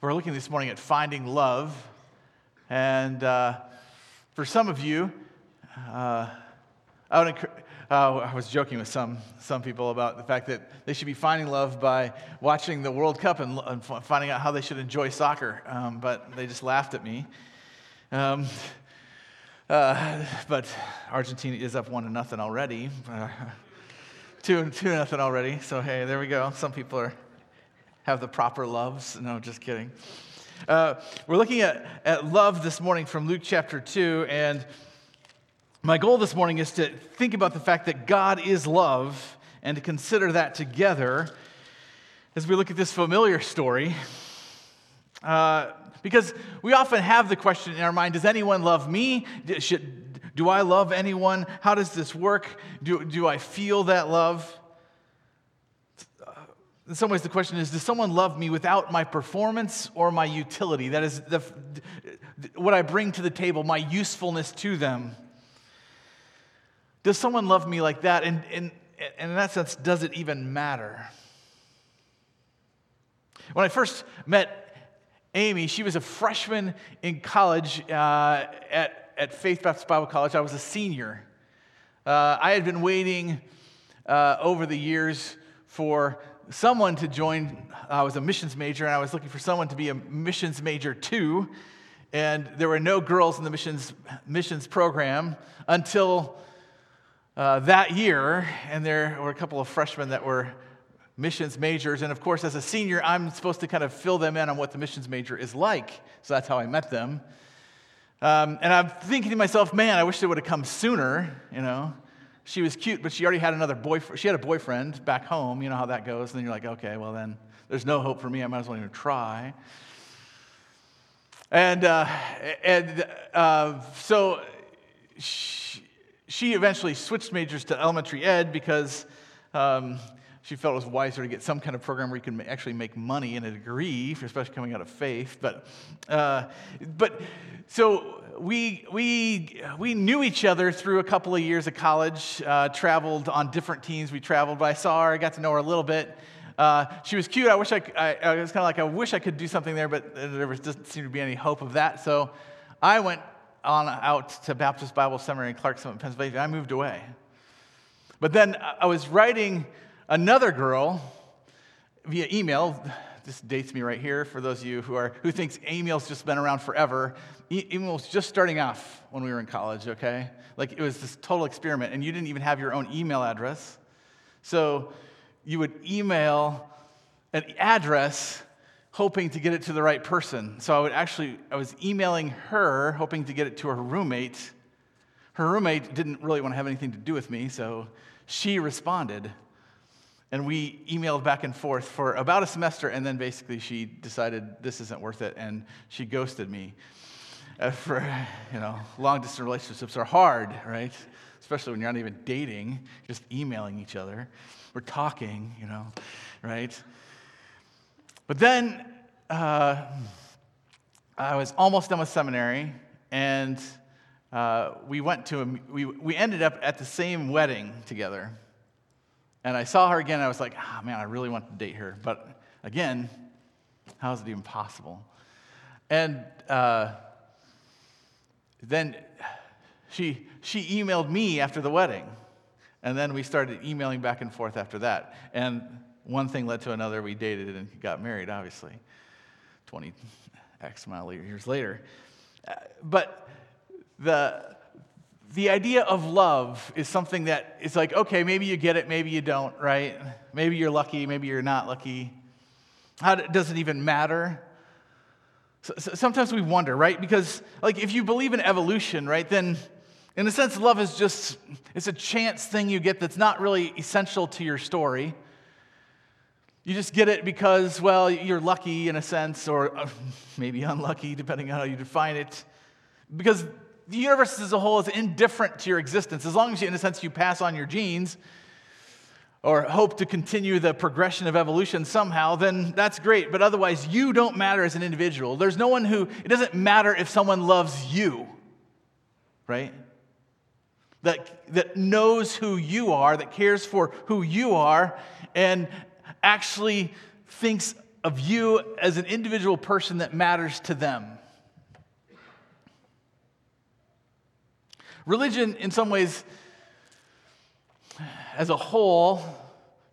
We're looking this morning at finding love. And uh, for some of you, uh, I, would, uh, I was joking with some, some people about the fact that they should be finding love by watching the World Cup and, and finding out how they should enjoy soccer. Um, but they just laughed at me. Um, uh, but Argentina is up one to nothing already. Uh, two, two nothing already. So hey, there we go. Some people are have the proper loves. No, just kidding. Uh, we're looking at, at love this morning from Luke chapter 2. And my goal this morning is to think about the fact that God is love and to consider that together as we look at this familiar story. Uh, because we often have the question in our mind Does anyone love me? Should, do I love anyone? How does this work? Do, do I feel that love? In some ways, the question is Does someone love me without my performance or my utility? That is the, what I bring to the table, my usefulness to them. Does someone love me like that? And, and, and in that sense, does it even matter? When I first met Amy, she was a freshman in college uh, at, at Faith Baptist Bible College. I was a senior. Uh, I had been waiting uh, over the years for someone to join. I was a missions major, and I was looking for someone to be a missions major too. And there were no girls in the missions, missions program until uh, that year. And there were a couple of freshmen that were missions majors. And of course, as a senior, I'm supposed to kind of fill them in on what the missions major is like. So that's how I met them. Um, and I'm thinking to myself, man, I wish they would have come sooner, you know she was cute, but she already had another boyfriend. She had a boyfriend back home. You know how that goes. And then you're like, okay, well, then there's no hope for me. I might as well even try. And, uh, and uh, so she, she, eventually switched majors to elementary ed because um, she felt it was wiser to get some kind of program where you can actually make money in a degree, especially coming out of faith. But, uh, but so we, we, we knew each other through a couple of years of college, uh, traveled on different teams. We traveled, but I saw her, I got to know her a little bit. Uh, she was cute. I wish I, I, I was kind of like, I wish I could do something there, but there was, doesn't seem to be any hope of that. So I went on out to Baptist Bible Seminary in Clarksville, Pennsylvania. I moved away. But then I was writing another girl via email. This dates me right here for those of you who are who thinks email's just been around forever. email was just starting off when we were in college, okay? Like it was this total experiment, and you didn't even have your own email address. So you would email an address hoping to get it to the right person. So I would actually, I was emailing her hoping to get it to her roommate. Her roommate didn't really want to have anything to do with me, so she responded. And we emailed back and forth for about a semester, and then basically she decided this isn't worth it, and she ghosted me. Uh, for, you know, long distance relationships are hard, right? Especially when you're not even dating, just emailing each other. We're talking, you know, right? But then uh, I was almost done with seminary, and uh, we went to a, we, we ended up at the same wedding together. And I saw her again, I was like, oh, man, I really want to date her. But again, how is it even possible? And uh, then she, she emailed me after the wedding. And then we started emailing back and forth after that. And one thing led to another. We dated and got married, obviously, 20 X amount of years later. Uh, but the, the idea of love is something that is like, okay, maybe you get it, maybe you don't, right? Maybe you're lucky, maybe you're not lucky. How does it even matter? So, so sometimes we wonder, right? Because, like, if you believe in evolution, right, then in a sense, love is just, it's a chance thing you get that's not really essential to your story. You just get it because, well, you're lucky in a sense, or uh, maybe unlucky, depending on how you define it. Because the universe as a whole is indifferent to your existence. As long as, you, in a sense, you pass on your genes or hope to continue the progression of evolution somehow, then that's great. But otherwise, you don't matter as an individual. There's no one who, it doesn't matter if someone loves you, right? That, that knows who you are, that cares for who you are, and actually thinks of you as an individual person that matters to them. Religion, in some ways, as a whole,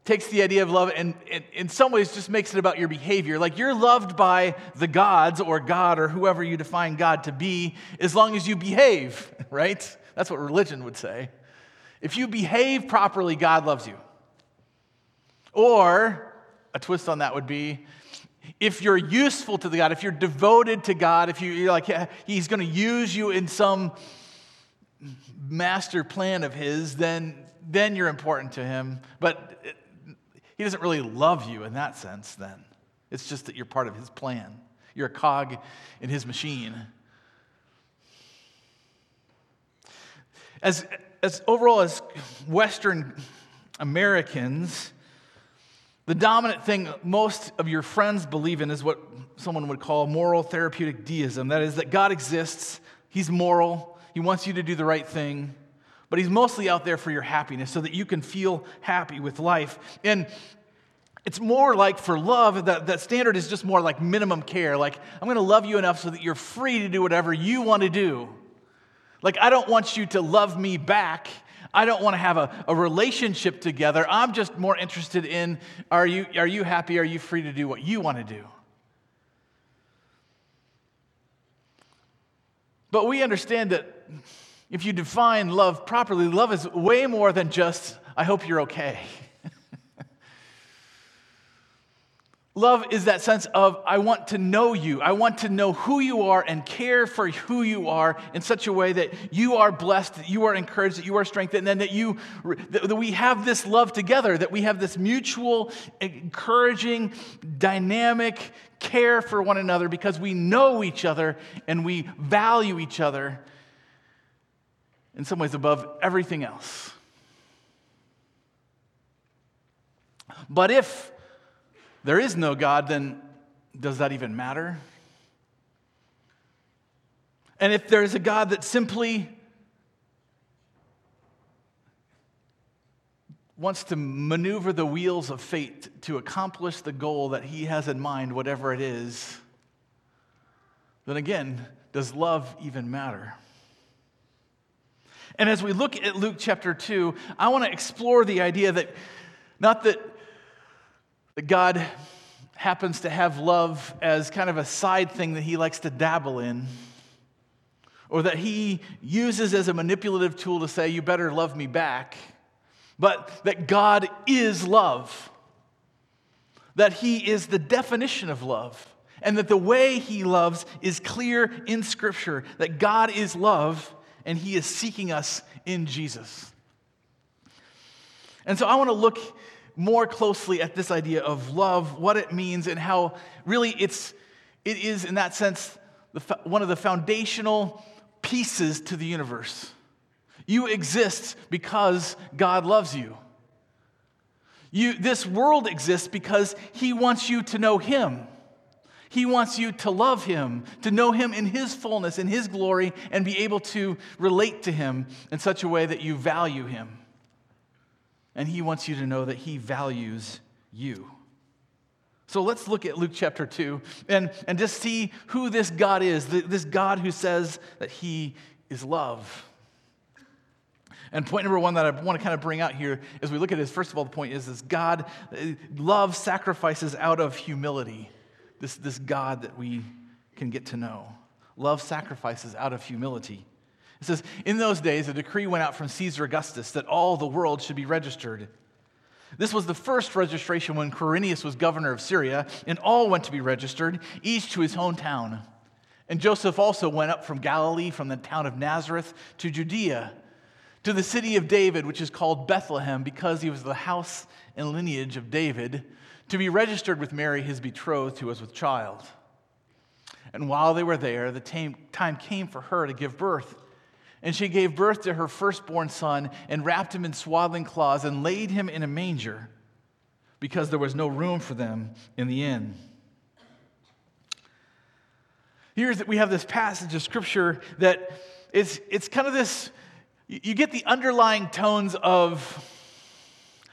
takes the idea of love and, and, in some ways just makes it about your behavior. Like you're loved by the gods or God or whoever you define God to be as long as you behave, right? That's what religion would say. If you behave properly, God loves you. Or a twist on that would be if you're useful to the God, if you're devoted to God, if you, are like, yeah, He's going to use you in some master plan of His, then, then you're important to Him. But He doesn't really love you in that sense, then. It's just that you're part of His plan. You're a cog in His machine. As, as overall, as Western Americans, the dominant thing most of your friends believe in is what someone would call moral therapeutic deism. That is, that God exists, He's moral, He wants you to do the right thing, but He's mostly out there for your happiness so that you can feel happy with life. And it's more like for love, that, that standard is just more like minimum care. Like, I'm going to love you enough so that you're free to do whatever you want to do. Like, I don't want you to love me back I don't want to have a, a relationship together. I'm just more interested in are you, are you happy? Are you free to do what you want to do? But we understand that if you define love properly, love is way more than just, I hope you're okay. Love is that sense of, I want to know you. I want to know who you are and care for who you are in such a way that you are blessed, that you are encouraged, that you are strengthened, and that, you, that we have this love together, that we have this mutual, encouraging, dynamic care for one another because we know each other and we value each other in some ways above everything else. But if there is no God, then does that even matter? And if there's a God that simply wants to maneuver the wheels of fate to accomplish the goal that he has in mind, whatever it is, then again, does love even matter? And as we look at Luke chapter 2, I want to explore the idea that not that that God happens to have love as kind of a side thing that he likes to dabble in, or that he uses as a manipulative tool to say, You better love me back, but that God is love, that he is the definition of love. And that the way he loves is clear in Scripture, that God is love and he is seeking us in Jesus. And so I want to look more closely at this idea of love, what it means, and how really it's, it is, in that sense, the, one of the foundational pieces to the universe. You exist because God loves you. you. This world exists because He wants you to know Him. He wants you to love Him, to know Him in His fullness, in His glory, and be able to relate to Him in such a way that you value Him and he wants you to know that he values you. So let's look at Luke chapter 2 and, and just see who this God is, this God who says that he is love. And point number one that I want to kind of bring out here as we look at this, first of all, the point is this God, uh, love sacrifices out of humility. This, this God that we can get to know. Love sacrifices out of humility. It says, In those days, a decree went out from Caesar Augustus that all the world should be registered. This was the first registration when Quirinius was governor of Syria, and all went to be registered, each to his hometown. And Joseph also went up from Galilee, from the town of Nazareth to Judea, to the city of David, which is called Bethlehem, because he was the house and lineage of David, to be registered with Mary, his betrothed, who was with child. And while they were there, the time came for her to give birth. And she gave birth to her firstborn son and wrapped him in swaddling cloths and laid him in a manger because there was no room for them in the inn. Here's that we have this passage of scripture that it's, it's kind of this, you get the underlying tones of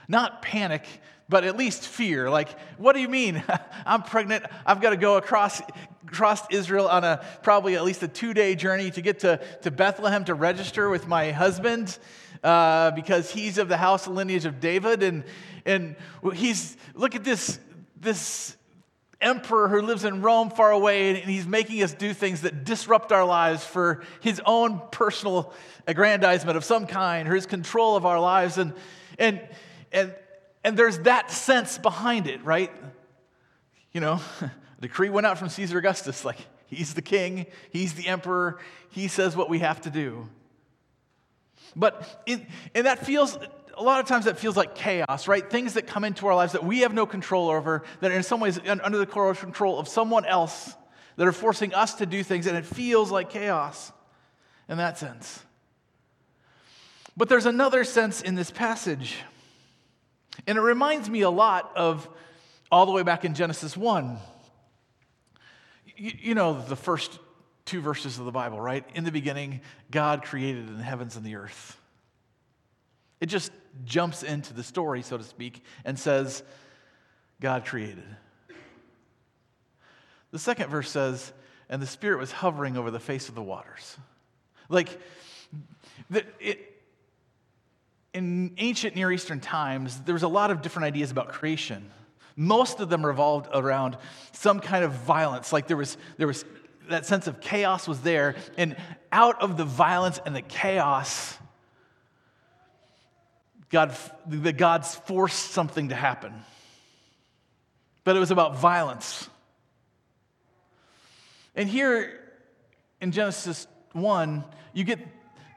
not panic, but at least fear. Like, what do you mean? I'm pregnant. I've got to go across, across Israel on a probably at least a two day journey to get to, to Bethlehem to register with my husband uh, because he's of the house and lineage of David. And, and he's, look at this, this emperor who lives in Rome far away, and he's making us do things that disrupt our lives for his own personal aggrandizement of some kind, or his control of our lives. And, and, and, and there's that sense behind it, right? You know, a decree went out from Caesar Augustus, like, he's the king, he's the emperor, he says what we have to do. But, in, and that feels a lot of times that feels like chaos, right? Things that come into our lives that we have no control over, that are in some ways under the control of someone else, that are forcing us to do things, and it feels like chaos in that sense. But there's another sense in this passage, and it reminds me a lot of all the way back in Genesis 1. You, you know, the first two verses of the Bible, right? In the beginning, God created the heavens and the earth. It just jumps into the story, so to speak, and says, God created. The second verse says, and the Spirit was hovering over the face of the waters. Like, it, in ancient Near Eastern times, there was a lot of different ideas about creation. Most of them revolved around some kind of violence. Like there was, there was that sense of chaos was there, and out of the violence and the chaos, God, the gods forced something to happen. But it was about violence. And here in Genesis 1, you get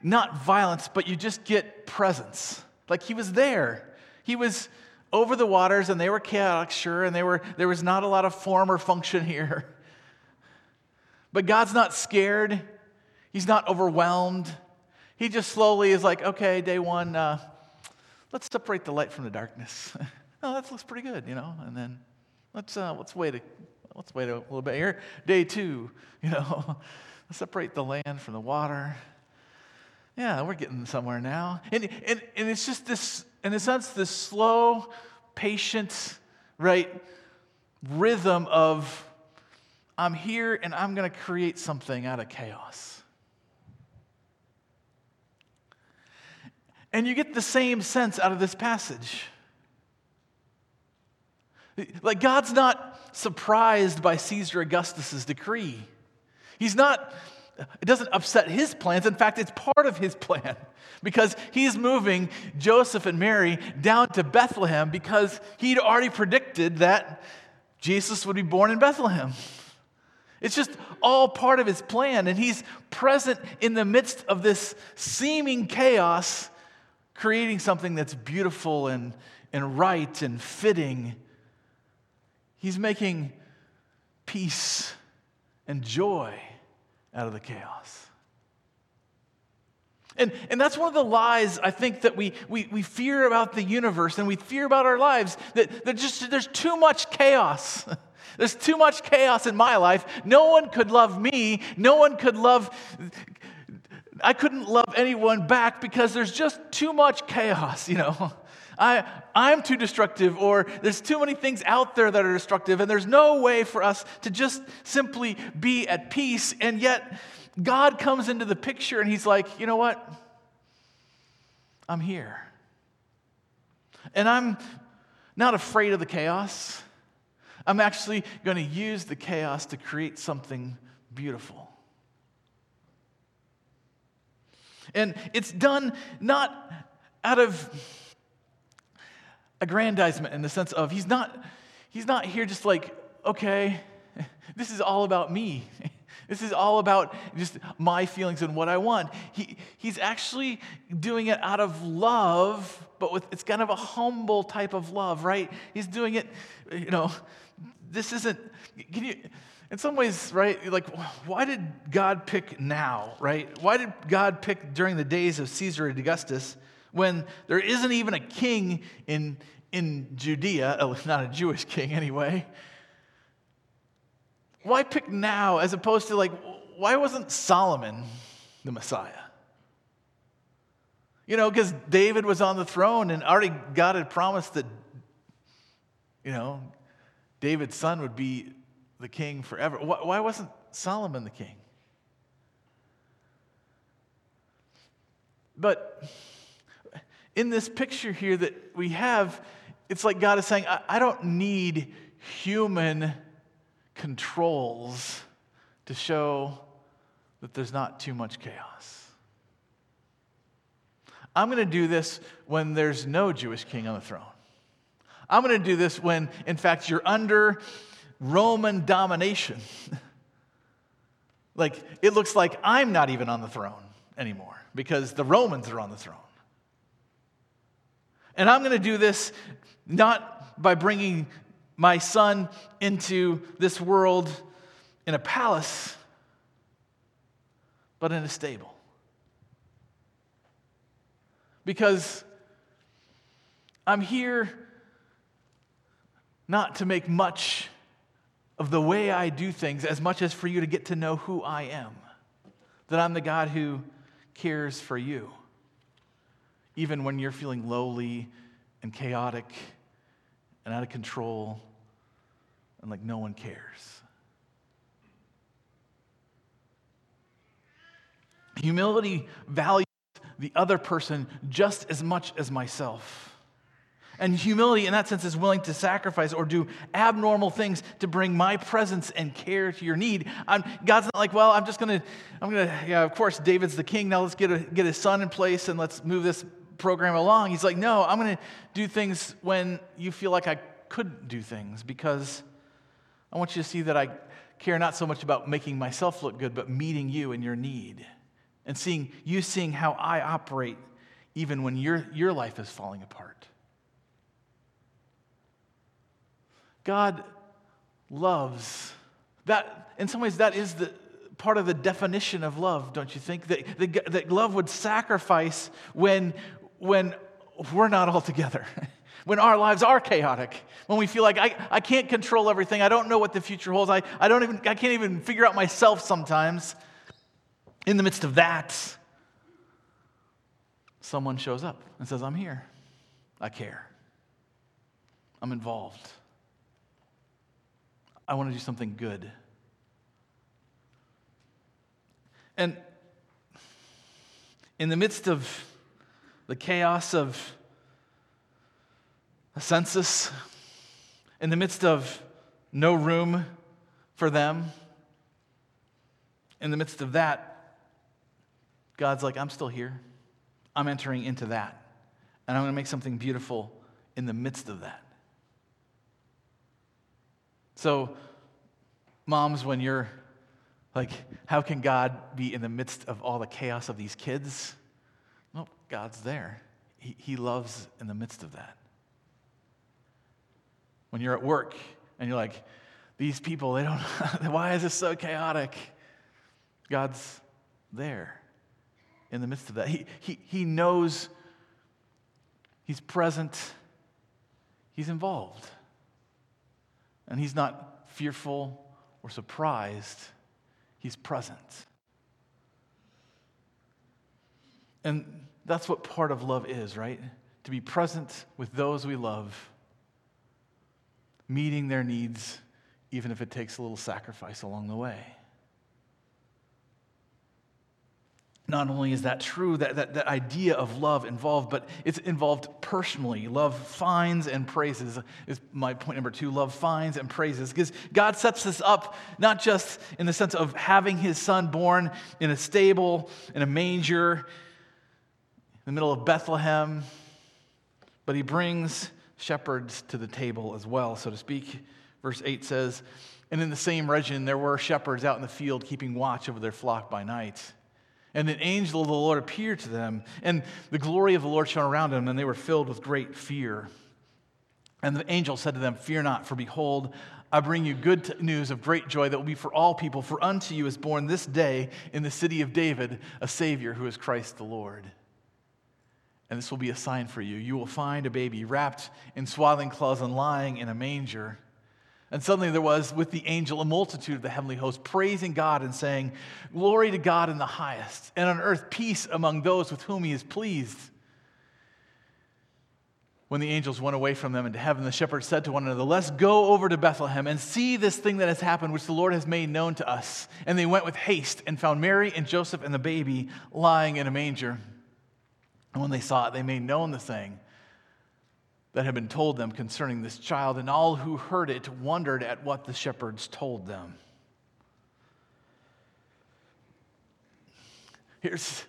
not violence, but you just get presence. Like he was there. He was over the waters and they were chaotic, sure, and they were, there was not a lot of form or function here. But God's not scared. He's not overwhelmed. He just slowly is like, okay, day one, uh, let's separate the light from the darkness. oh, that looks pretty good, you know. And then let's uh, let's wait a let's wait a little bit here. Day two, you know, let's separate the land from the water. Yeah, we're getting somewhere now. And, and, and it's just this, in a sense, this slow, patient, right, rhythm of I'm here and I'm going to create something out of chaos. And you get the same sense out of this passage. Like, God's not surprised by Caesar Augustus's decree. He's not, it doesn't upset his plans. In fact, it's part of his plan because he's moving Joseph and Mary down to Bethlehem because he'd already predicted that Jesus would be born in Bethlehem. It's just all part of his plan, and he's present in the midst of this seeming chaos creating something that's beautiful and, and right and fitting. He's making peace and joy out of the chaos. And, and that's one of the lies I think that we, we, we fear about the universe and we fear about our lives that, that just there's too much chaos. There's too much chaos in my life. No one could love me. No one could love I couldn't love anyone back because there's just too much chaos, you know. I, I'm too destructive, or there's too many things out there that are destructive, and there's no way for us to just simply be at peace. And yet, God comes into the picture and He's like, you know what? I'm here. And I'm not afraid of the chaos. I'm actually going to use the chaos to create something beautiful. And it's done not out of aggrandizement in the sense of he's not, he's not here just like, okay, this is all about me. This is all about just my feelings and what I want. He, he's actually doing it out of love, but with it's kind of a humble type of love, right? He's doing it, you know, this isn't, can you, in some ways, right, like, why did God pick now, right? Why did God pick during the days of Caesar and Augustus when there isn't even a king in, in Judea, oh, not a Jewish king anyway? Why pick now as opposed to, like, why wasn't Solomon the Messiah? You know, because David was on the throne and already God had promised that You know, David's son would be the king forever. Why wasn't Solomon the king? But in this picture here that we have, it's like God is saying, I, don't need human controls to show that there's not too much chaos. I'm going to do this when there's no Jewish king on the throne. I'm going to do this when, in fact, you're under Roman domination. like, it looks like I'm not even on the throne anymore because the Romans are on the throne. And I'm going to do this not by bringing my son into this world in a palace, but in a stable. Because I'm here not to make much of the way I do things as much as for you to get to know who I am. That I'm the God who cares for you, even when you're feeling lowly and chaotic and out of control and like no one cares. Humility values the other person just as much as myself. And humility, in that sense, is willing to sacrifice or do abnormal things to bring my presence and care to your need. I'm, God's not like, well, I'm just to, I'm to, yeah, of course, David's the king. Now let's get, a, get his son in place and let's move this program along. He's like, no, I'm going to do things when you feel like I couldn't do things because I want you to see that I care not so much about making myself look good, but meeting you in your need and seeing you seeing how I operate even when your, your life is falling apart. God loves. That, in some ways, that is the part of the definition of love, don't you think? That, that, that love would sacrifice when, when we're not all together, when our lives are chaotic, when we feel like I, I can't control everything, I don't know what the future holds, I, I, don't even, I can't even figure out myself sometimes. In the midst of that, someone shows up and says, I'm here. I care. I'm involved. I want to do something good. And in the midst of the chaos of a census, in the midst of no room for them, in the midst of that, God's like, I'm still here. I'm entering into that. And I'm going to make something beautiful in the midst of that. So, moms, when you're like, how can God be in the midst of all the chaos of these kids? God's there. He, he loves in the midst of that. When you're at work and you're like, these people, they don't, why is this so chaotic? God's there in the midst of that. He, he, he knows, He's present, He's involved. And he's not fearful or surprised, he's present. And that's what part of love is, right? To be present with those we love, meeting their needs, even if it takes a little sacrifice along the way. not only is that true, that, that, that idea of love involved, but it's involved personally. Love finds and praises is my point number two. Love finds and praises. Because God sets this up not just in the sense of having his son born in a stable, in a manger, the middle of Bethlehem, but he brings shepherds to the table as well, so to speak. Verse 8 says, And in the same region there were shepherds out in the field keeping watch over their flock by night. And an angel of the Lord appeared to them, and the glory of the Lord shone around them, and they were filled with great fear. And the angel said to them, Fear not, for behold, I bring you good news of great joy that will be for all people. For unto you is born this day in the city of David a Savior who is Christ the Lord. And this will be a sign for you. You will find a baby wrapped in swaddling clothes and lying in a manger. And suddenly there was with the angel a multitude of the heavenly host praising God and saying, Glory to God in the highest, and on earth peace among those with whom he is pleased. when the angels went away from them into heaven, the shepherds said to one another, Let's go over to Bethlehem and see this thing that has happened, which the Lord has made known to us. And they went with haste and found Mary and Joseph and the baby lying in a manger. And when they saw it, they made known the thing that had been told them concerning this child, and all who heard it wondered at what the shepherds told them. Here's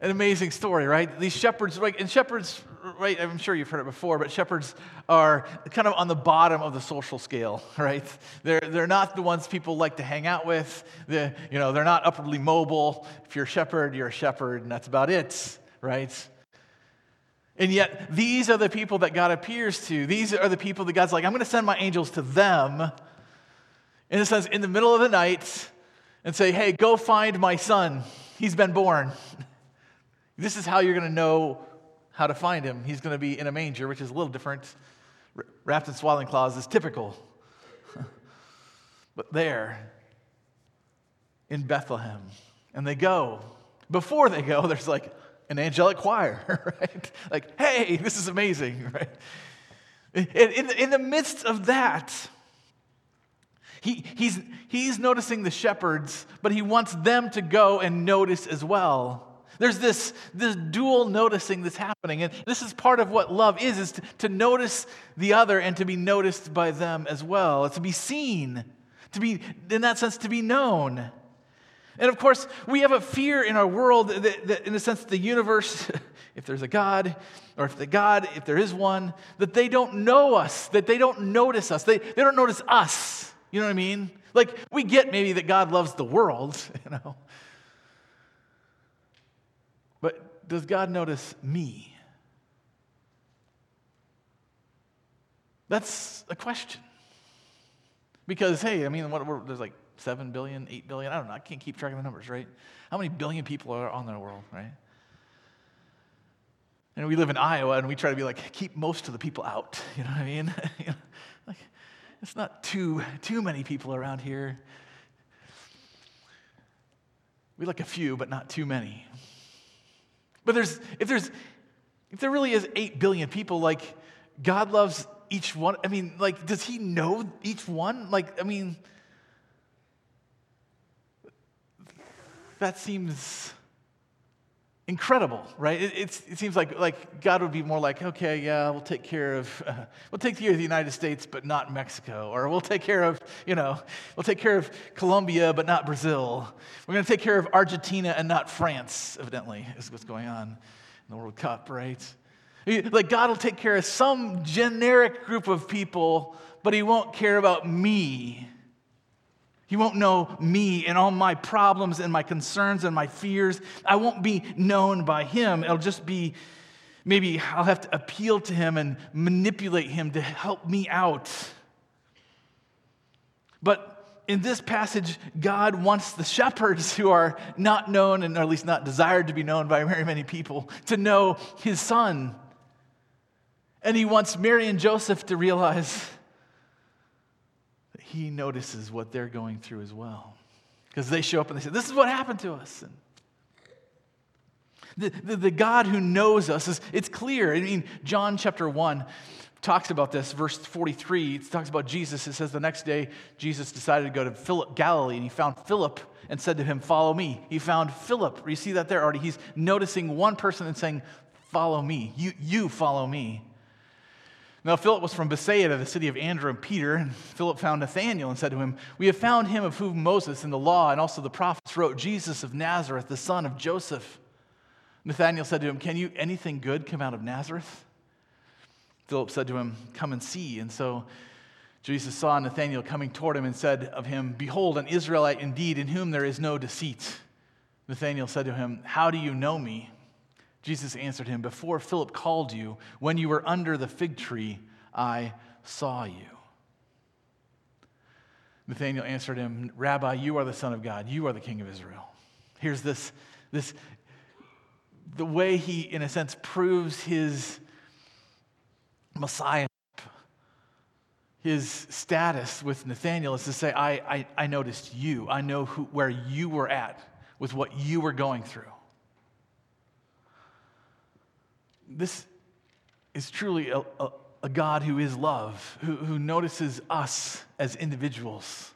an amazing story, right? These shepherds, like, and shepherds, right? I'm sure you've heard it before, but shepherds are kind of on the bottom of the social scale, right? They're, they're not the ones people like to hang out with. They're, you know, they're not upwardly mobile. If you're a shepherd, you're a shepherd, and that's about it, right? And yet, these are the people that God appears to. These are the people that God's like, I'm going to send my angels to them, in a sense, in the middle of the night, and say, hey, go find my son. He's been born. This is how you're going to know how to find him. He's going to be in a manger, which is a little different. Wrapped in swaddling cloths is typical. but there, in Bethlehem, and they go. Before they go, there's like an angelic choir, right? Like, hey, this is amazing, right? In, in, the midst of that, he, he's, he's noticing the shepherds, but he wants them to go and notice as well. There's this, this dual noticing that's happening. And this is part of what love is, is to, to notice the other and to be noticed by them as well. It's to be seen, to be, in that sense, to be known. And of course, we have a fear in our world that, that, in a sense, the universe, if there's a God, or if the God, if there is one, that they don't know us, that they don't notice us, they, they don't notice us. You know what I mean? Like, we get maybe that God loves the world, you know. But does God notice me? That's a question. Because, hey, I mean, what, there's like 7 billion, 8 billion, I don't know, I can't keep track of the numbers, right? How many billion people are on the world, right? And we live in Iowa and we try to be like, keep most of the people out, you know what I mean? like, it's not too, too many people around here. We like a few, but not too many. But there's, if there's, if there really is 8 billion people, like, God loves each one. I mean, like, does he know each one? Like, I mean, that seems incredible, right? It, it, seems like, like God would be more like, okay, yeah, we'll take care of, uh, we'll take care of the United States, but not Mexico. Or we'll take care of, you know, we'll take care of Colombia, but not Brazil. We're going to take care of Argentina and not France, evidently, is what's going on in the World Cup, right? Like God will take care of some generic group of people, but he won't care about me he won't know me and all my problems and my concerns and my fears. I won't be known by him. It'll just be maybe I'll have to appeal to him and manipulate him to help me out. But in this passage, God wants the shepherds who are not known and at least not desired to be known by very many people to know his son. And he wants Mary and Joseph to realize he notices what they're going through as well. Because they show up and they say, This is what happened to us. And the, the, the, God who knows us is it's clear. I mean, John chapter 1 talks about this, verse 43. It talks about Jesus. It says the next day, Jesus decided to go to Philip, Galilee, and he found Philip and said to him, Follow me. He found Philip. You see that there already? He's noticing one person and saying, Follow me. You, you follow me. Now, Philip was from Bethsaida, the city of Andrew and Peter, and Philip found Nathanael and said to him, We have found him of whom Moses and the law and also the prophets wrote, Jesus of Nazareth, the son of Joseph. Nathanael said to him, Can you anything good come out of Nazareth? Philip said to him, Come and see. And so Jesus saw Nathanael coming toward him and said of him, Behold, an Israelite indeed, in whom there is no deceit. Nathanael said to him, How do you know me? Jesus answered him, Before Philip called you, when you were under the fig tree, I saw you. Nathanael answered him, Rabbi, you are the Son of God. You are the King of Israel. Here's this, this the way he, in a sense, proves his Messiah, his status with Nathanael is to say, I, I, I noticed you. I know who, where you were at with what you were going through. This, is truly a, a, a God who is love, who, who notices us as individuals,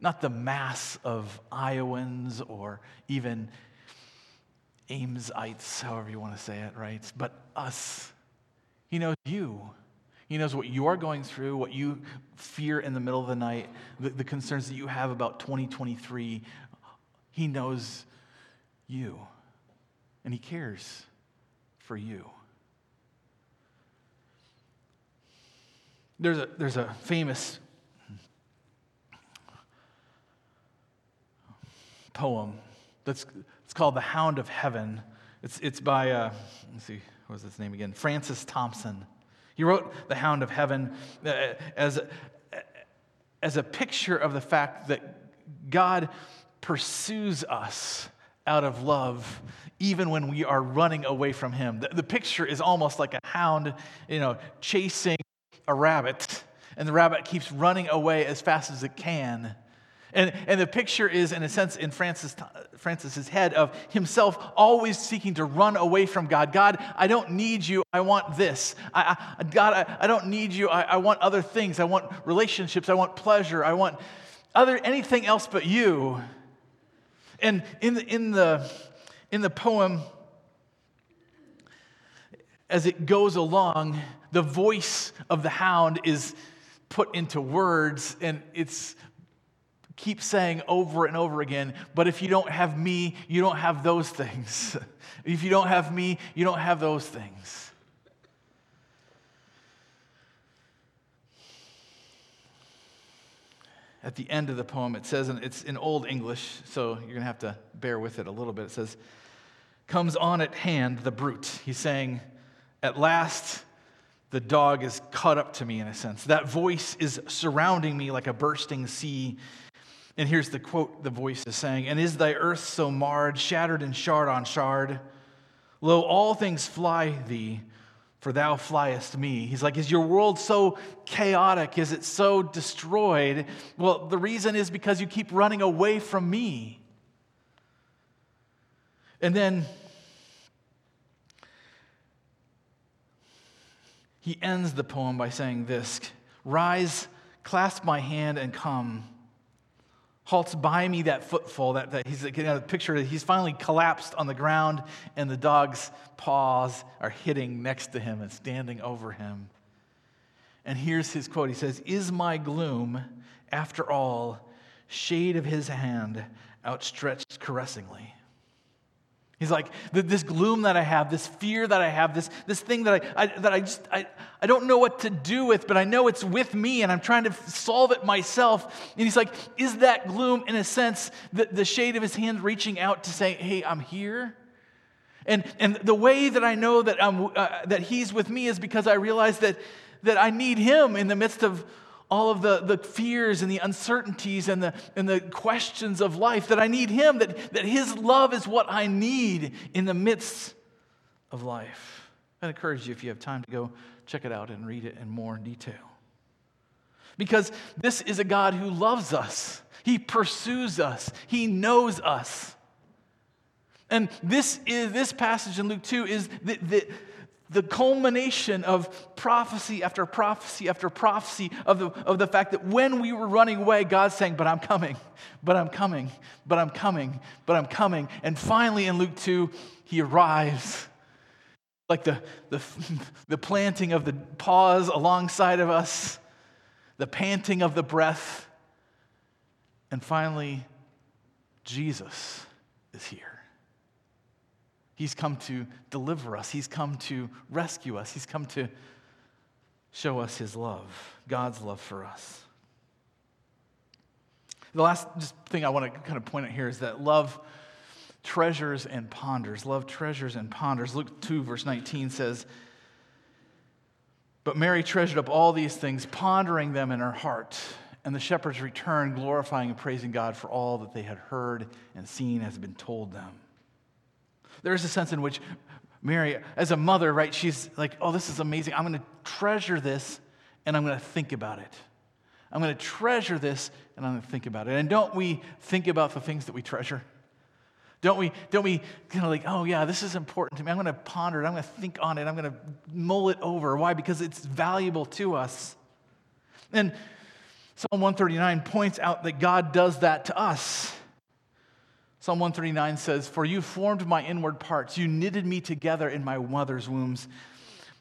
not the mass of Iowans or even Amesites, however you want to say it, right? But us. He knows you. He knows what you are going through, what you fear in the middle of the night, the, the concerns that you have about 2023. He knows you, and He cares for you. There's a, there's a famous poem that's it's called The Hound of Heaven. It's, it's by, uh, let's see, what was his name again? Francis Thompson. He wrote The Hound of Heaven uh, as, as a picture of the fact that God pursues us out of love even when we are running away from him the, the, picture is almost like a hound you know chasing a rabbit and the rabbit keeps running away as fast as it can and, and the picture is, in a sense, in Francis, Francis's head of himself always seeking to run away from God. God, I don't need you. I want this. I, I, God, I, I don't need you. I, I want other things. I want relationships. I want pleasure. I want other anything else but you. And in the, in the, in the poem, as it goes along, the voice of the hound is put into words, and it's keep saying over and over again, but if you don't have me, you don't have those things. if you don't have me, you don't have those things. At the end of the poem, it says, and it's in Old English, so you're going to have to bear with it a little bit. It says, Comes on at hand the bruit. He's saying, At last, the dog is caught up to me in a sense. That voice is surrounding me like a bursting sea. And here's the quote the voice is saying And is thy earth so marred, shattered and shard on shard? Lo, all things fly thee, for thou fliest me. He's like, Is your world so chaotic? Is it so destroyed? Well, the reason is because you keep running away from me. And then he ends the poem by saying this Rise, clasp my hand, and come halts by me that footfall that, that he's getting a picture that he's finally collapsed on the ground and the dog's paws are hitting next to him and standing over him. And here's his quote. He says is my gloom after all shade of his hand outstretched caressingly He's like, this gloom that I have, this fear that I have, this, this thing that I, I, that I just, I, I don't know what to do with, but I know it's with me and I'm trying to solve it myself. And he's like, is that gloom, in a sense, the, the shade of his hand reaching out to say, hey, I'm here? And, and the way that I know that, I'm, uh, that he's with me is because I realize that, that I need him in the midst of all of the, the fears and the uncertainties and the, and the questions of life, that I need Him, that, that His love is what I need in the midst of life. I encourage you, if you have time, to go check it out and read it in more detail. Because this is a God who loves us, He pursues us, He knows us. And this is this passage in Luke 2 is the, the the culmination of prophecy after prophecy after prophecy of the, of the fact that when we were running away, God's saying, But I'm coming, but I'm coming, but I'm coming, but I'm coming. And finally, in Luke 2, he arrives. Like the, the, the planting of the paws alongside of us, the panting of the breath. And finally, Jesus is here. He's come to deliver us, He's come to rescue us, He's come to show us His love, God's love for us. The last thing I want to kind of point out here is that love treasures and ponders. Love treasures and ponders. Luke 2, verse 19 says, But Mary treasured up all these things, pondering them in her heart. And the shepherds returned, glorifying and praising God for all that they had heard and seen as had been told them. There's a sense in which Mary, as a mother, right, she's like, oh, this is amazing. I'm going to treasure this and I'm going to think about it. I'm going to treasure this and I'm going to think about it. And don't we think about the things that we treasure? Don't we, don't we kind of like, oh yeah, this is important to me. I'm going to ponder it. I'm going to think on it. I'm going to mull it over. Why? Because it's valuable to us. And Psalm 139 points out that God does that to us. Psalm 139 says, For you formed my inward parts, you knitted me together in my mother's wombs.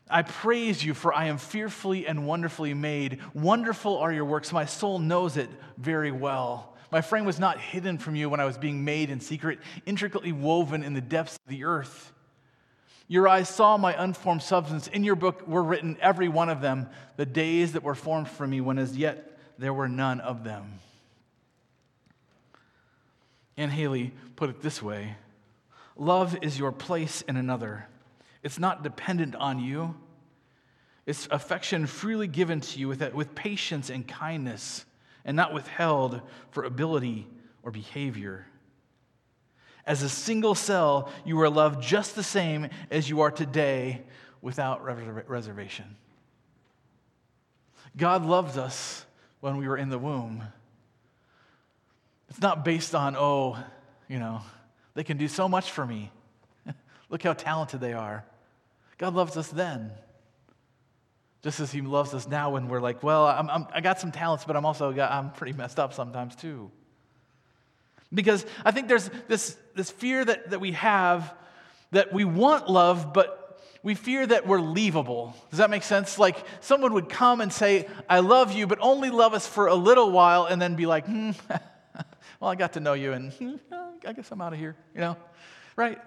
I praise you, for I am fearfully and wonderfully made. Wonderful are your works. My soul knows it very well. My frame was not hidden from you when I was being made in secret, intricately woven in the depths of the earth. Your eyes saw my unformed substance. In your book were written, every one of them, the days that were formed for me, when as yet there were none of them. Anne Haley put it this way Love is your place in another. It's not dependent on you. It's affection freely given to you with, with patience and kindness and not withheld for ability or behavior. As a single cell, you are loved just the same as you are today without reservation. God loved us when we were in the womb. It's not based on, oh, you know, they can do so much for me. Look how talented they are. God loves us then. Just as He loves us now when we're like, well, I'm, I'm, i got some talents, but I'm also got, I'm pretty messed up sometimes too. Because I think there's this, this fear that, that we have that we want love, but we fear that we're leavable. Does that make sense? Like someone would come and say, I love you, but only love us for a little while, and then be like, hmm, well, I got to know you, and hmm, I guess I'm out of here, you know? Right?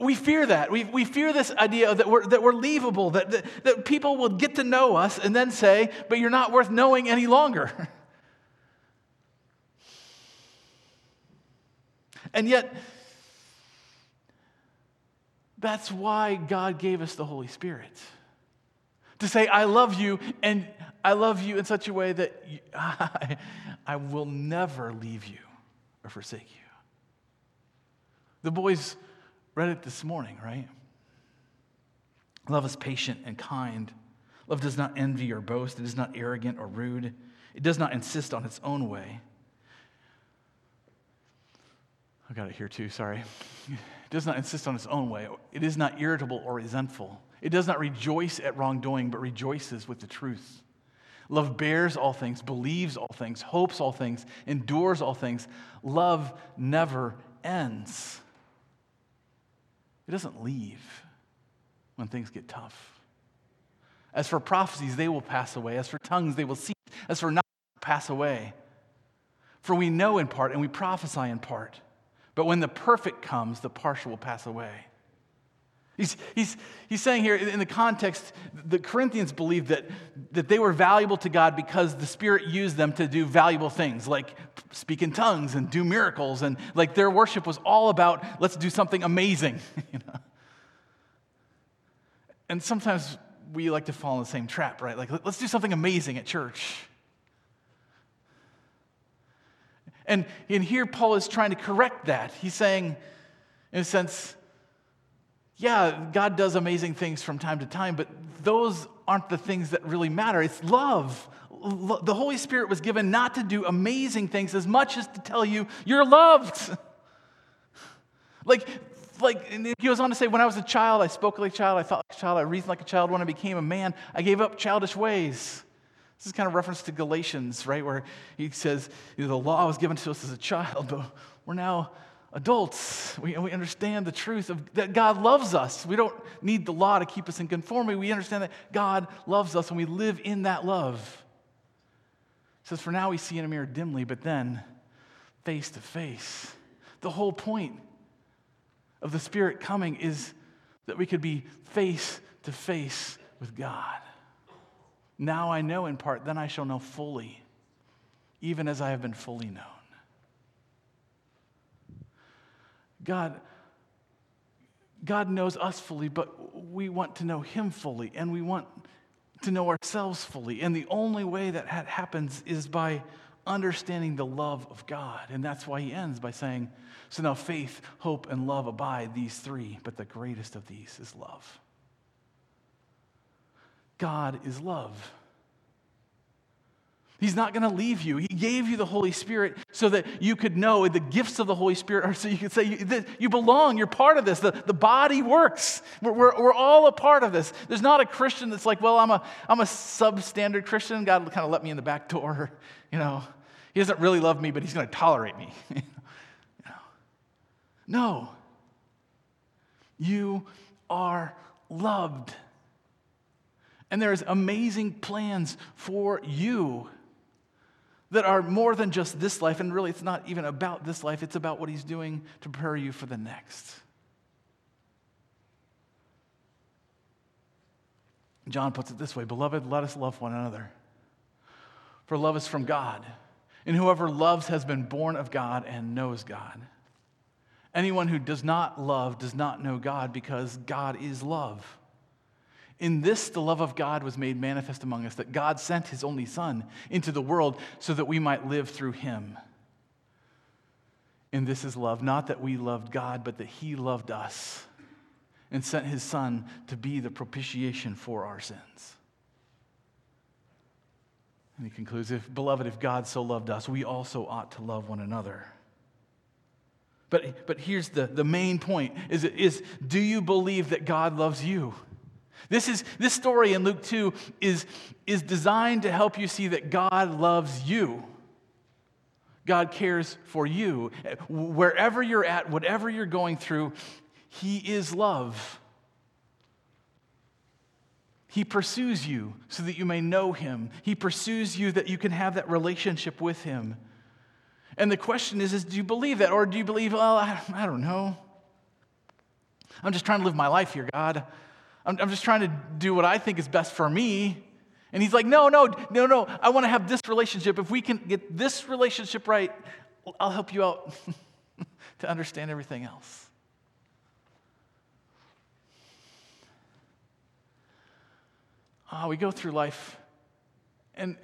we fear that. We, we fear this idea that we're, that we're leavable, that, that, that people will get to know us and then say, but you're not worth knowing any longer. and yet, that's why God gave us the Holy Spirit. To say, I love you, and I love you in such a way that I, I will never leave you or forsake you. The boys read it this morning, right? Love is patient and kind. Love does not envy or boast. It is not arrogant or rude. It does not insist on its own way. I got it here too, sorry. It does not insist on its own way. It is not irritable or resentful. It does not rejoice at wrongdoing, but rejoices with the truth. Love bears all things, believes all things, hopes all things, endures all things. Love never ends. It doesn't leave when things get tough. As for prophecies, they will pass away. As for tongues, they will cease. As for knowledge, pass away. For we know in part and we prophesy in part. But when the perfect comes, the partial will pass away. He's, he's, he's saying here in the context, the Corinthians believed that, that they were valuable to God because the Spirit used them to do valuable things, like speak in tongues and do miracles. And like their worship was all about, let's do something amazing. you know? And sometimes we like to fall in the same trap, right? Like, let's do something amazing at church. And, and here Paul is trying to correct that. He's saying, in a sense, yeah, God does amazing things from time to time, but those aren't the things that really matter. It's love. The Holy Spirit was given not to do amazing things as much as to tell you you're loved. like, like he goes on to say, when I was a child, I spoke like a child, I thought like a child, I reasoned like a child. When I became a man, I gave up childish ways. This is kind of reference to Galatians, right, where he says, the law was given to us as a child, but we're now adults, we, we understand the truth of that God loves us. We don't need the law to keep us in conformity. We understand that God loves us and we live in that love. It says, For now we see in a mirror dimly, but then face to face. The whole point of the Spirit coming is that we could be face to face with God. Now I know in part, then I shall know fully, even as I have been fully known. God, God knows us fully, but we want to know Him fully, and we want to know ourselves fully. And the only way that happens is by understanding the love of God. And that's why He ends by saying, So now faith, hope, and love abide, these three, but the greatest of these is love. God is love. He's not going to leave you. He gave you the Holy Spirit so that you could know the gifts of the Holy Spirit, or so you could say you, belong, you're part of this. The, the body works. We're, we're, we're, all a part of this. There's not a Christian that's like, well, I'm a, I'm a substandard Christian. God kind of let me in the back door. You know, He doesn't really love me, but He's going to tolerate me. No. You are loved. And there's amazing plans for you that are more than just this life. And really, it's not even about this life, it's about what He's doing to prepare you for the next. John puts it this way Beloved, let us love one another. For love is from God. And whoever loves has been born of God and knows God. Anyone who does not love does not know God because God is love. In this, the love of God was made manifest among us, that God sent his only Son into the world so that we might live through him. And this is love, not that we loved God, but that he loved us and sent his Son to be the propitiation for our sins. And he concludes, if, Beloved, if God so loved us, we also ought to love one another. But, but here's the, the main point is, is do you believe that God loves you? This, is, this story in Luke 2 is, is designed to help you see that God loves you. God cares for you. Wherever you're at, whatever you're going through, He is love. He pursues you so that you may know Him. He pursues you that you can have that relationship with Him. And the question is, is do you believe that? Or do you believe, well, I, I don't know. I'm just trying to live my life here, God. I'm, I'm just trying to do what I think is best for me. And he's like, no, no, no, no. I want to have this relationship. If we can get this relationship right, I'll help you out to understand everything else. Oh, we go through life, and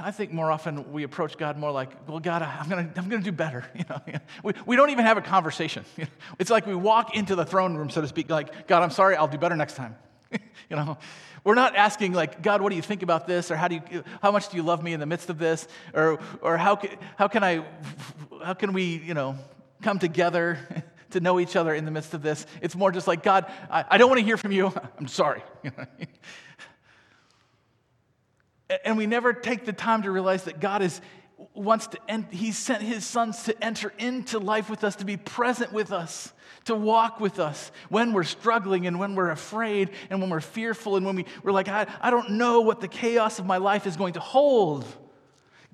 I think more often we approach God more like, well, God, I'm going to I'm gonna do better. You know, we, we don't even have a conversation. It's like we walk into the throne room, so to speak, like, God, I'm sorry, I'll do better next time. you know, we're not asking like, God, what do you think about this? Or how do you, how much do you love me in the midst of this? Or, or how, can, how can I, how can we, you know, come together to know each other in the midst of this? It's more just like, God, I, I don't want to hear from you. I'm sorry. And we never take the time to realize that God is, wants to end, He sent His sons to enter into life with us, to be present with us to walk with us when we're struggling and when we're afraid and when we're fearful and when we, we're like, I, I don't know what the chaos of my life is going to hold.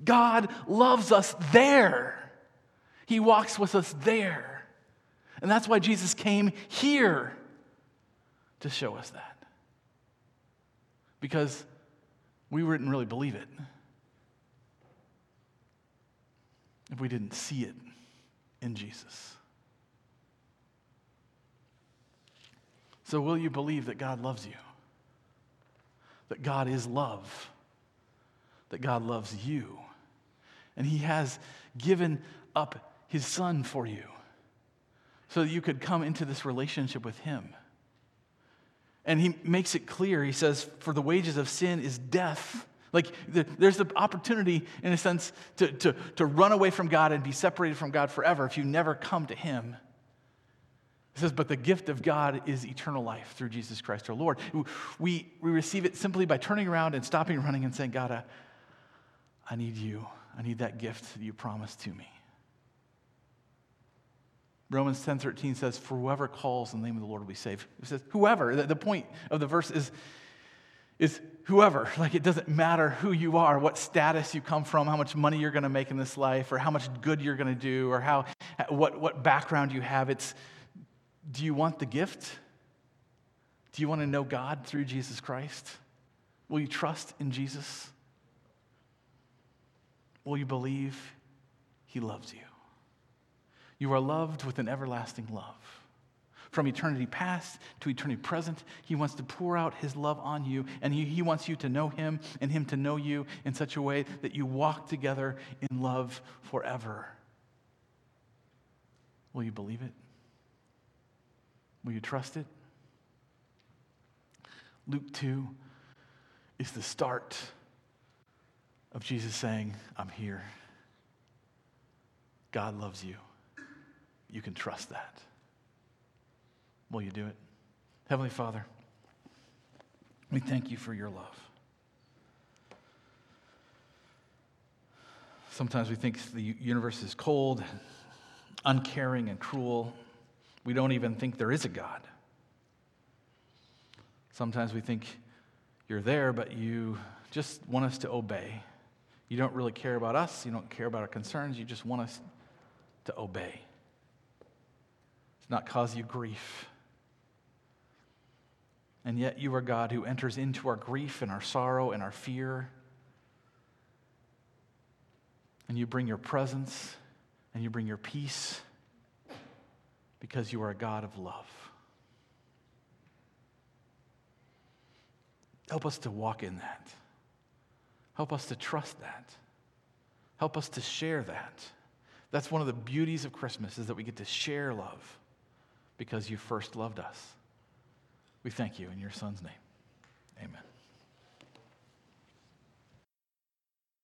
God loves us there. He walks with us there. And that's why Jesus came here to show us that. Because we wouldn't really believe it if we didn't see it in Jesus. So, will you believe that God loves you? That God is love? That God loves you? And He has given up His Son for you so that you could come into this relationship with Him. And He makes it clear He says, For the wages of sin is death. Like, there's the opportunity, in a sense, to, to, to run away from God and be separated from God forever if you never come to Him. It says, but the gift of God is eternal life through Jesus Christ our Lord. We, we receive it simply by turning around and stopping running and saying, God, I, I need you. I need that gift that you promised to me. Romans 10 13 says, For whoever calls in the name of the Lord will be saved. It says, whoever. The, the point of the verse is, is whoever. Like it doesn't matter who you are, what status you come from, how much money you're going to make in this life, or how much good you're going to do, or how, what, what background you have. It's do you want the gift? Do you want to know God through Jesus Christ? Will you trust in Jesus? Will you believe He loves you? You are loved with an everlasting love. From eternity past to eternity present, He wants to pour out His love on you, and He, he wants you to know Him and Him to know you in such a way that you walk together in love forever. Will you believe it? Will you trust it? Luke 2 is the start of Jesus saying, I'm here. God loves you. You can trust that. Will you do it? Heavenly Father, we thank you for your love. Sometimes we think the universe is cold, uncaring, and cruel. We don't even think there is a God. Sometimes we think you're there, but you just want us to obey. You don't really care about us, you don't care about our concerns, you just want us to obey. Not cause you grief. And yet you are God who enters into our grief and our sorrow and our fear. And you bring your presence and you bring your peace because you are a God of love. Help us to walk in that. Help us to trust that. Help us to share that. That's one of the beauties of Christmas is that we get to share love because you first loved us. We thank you in your son's name. Amen.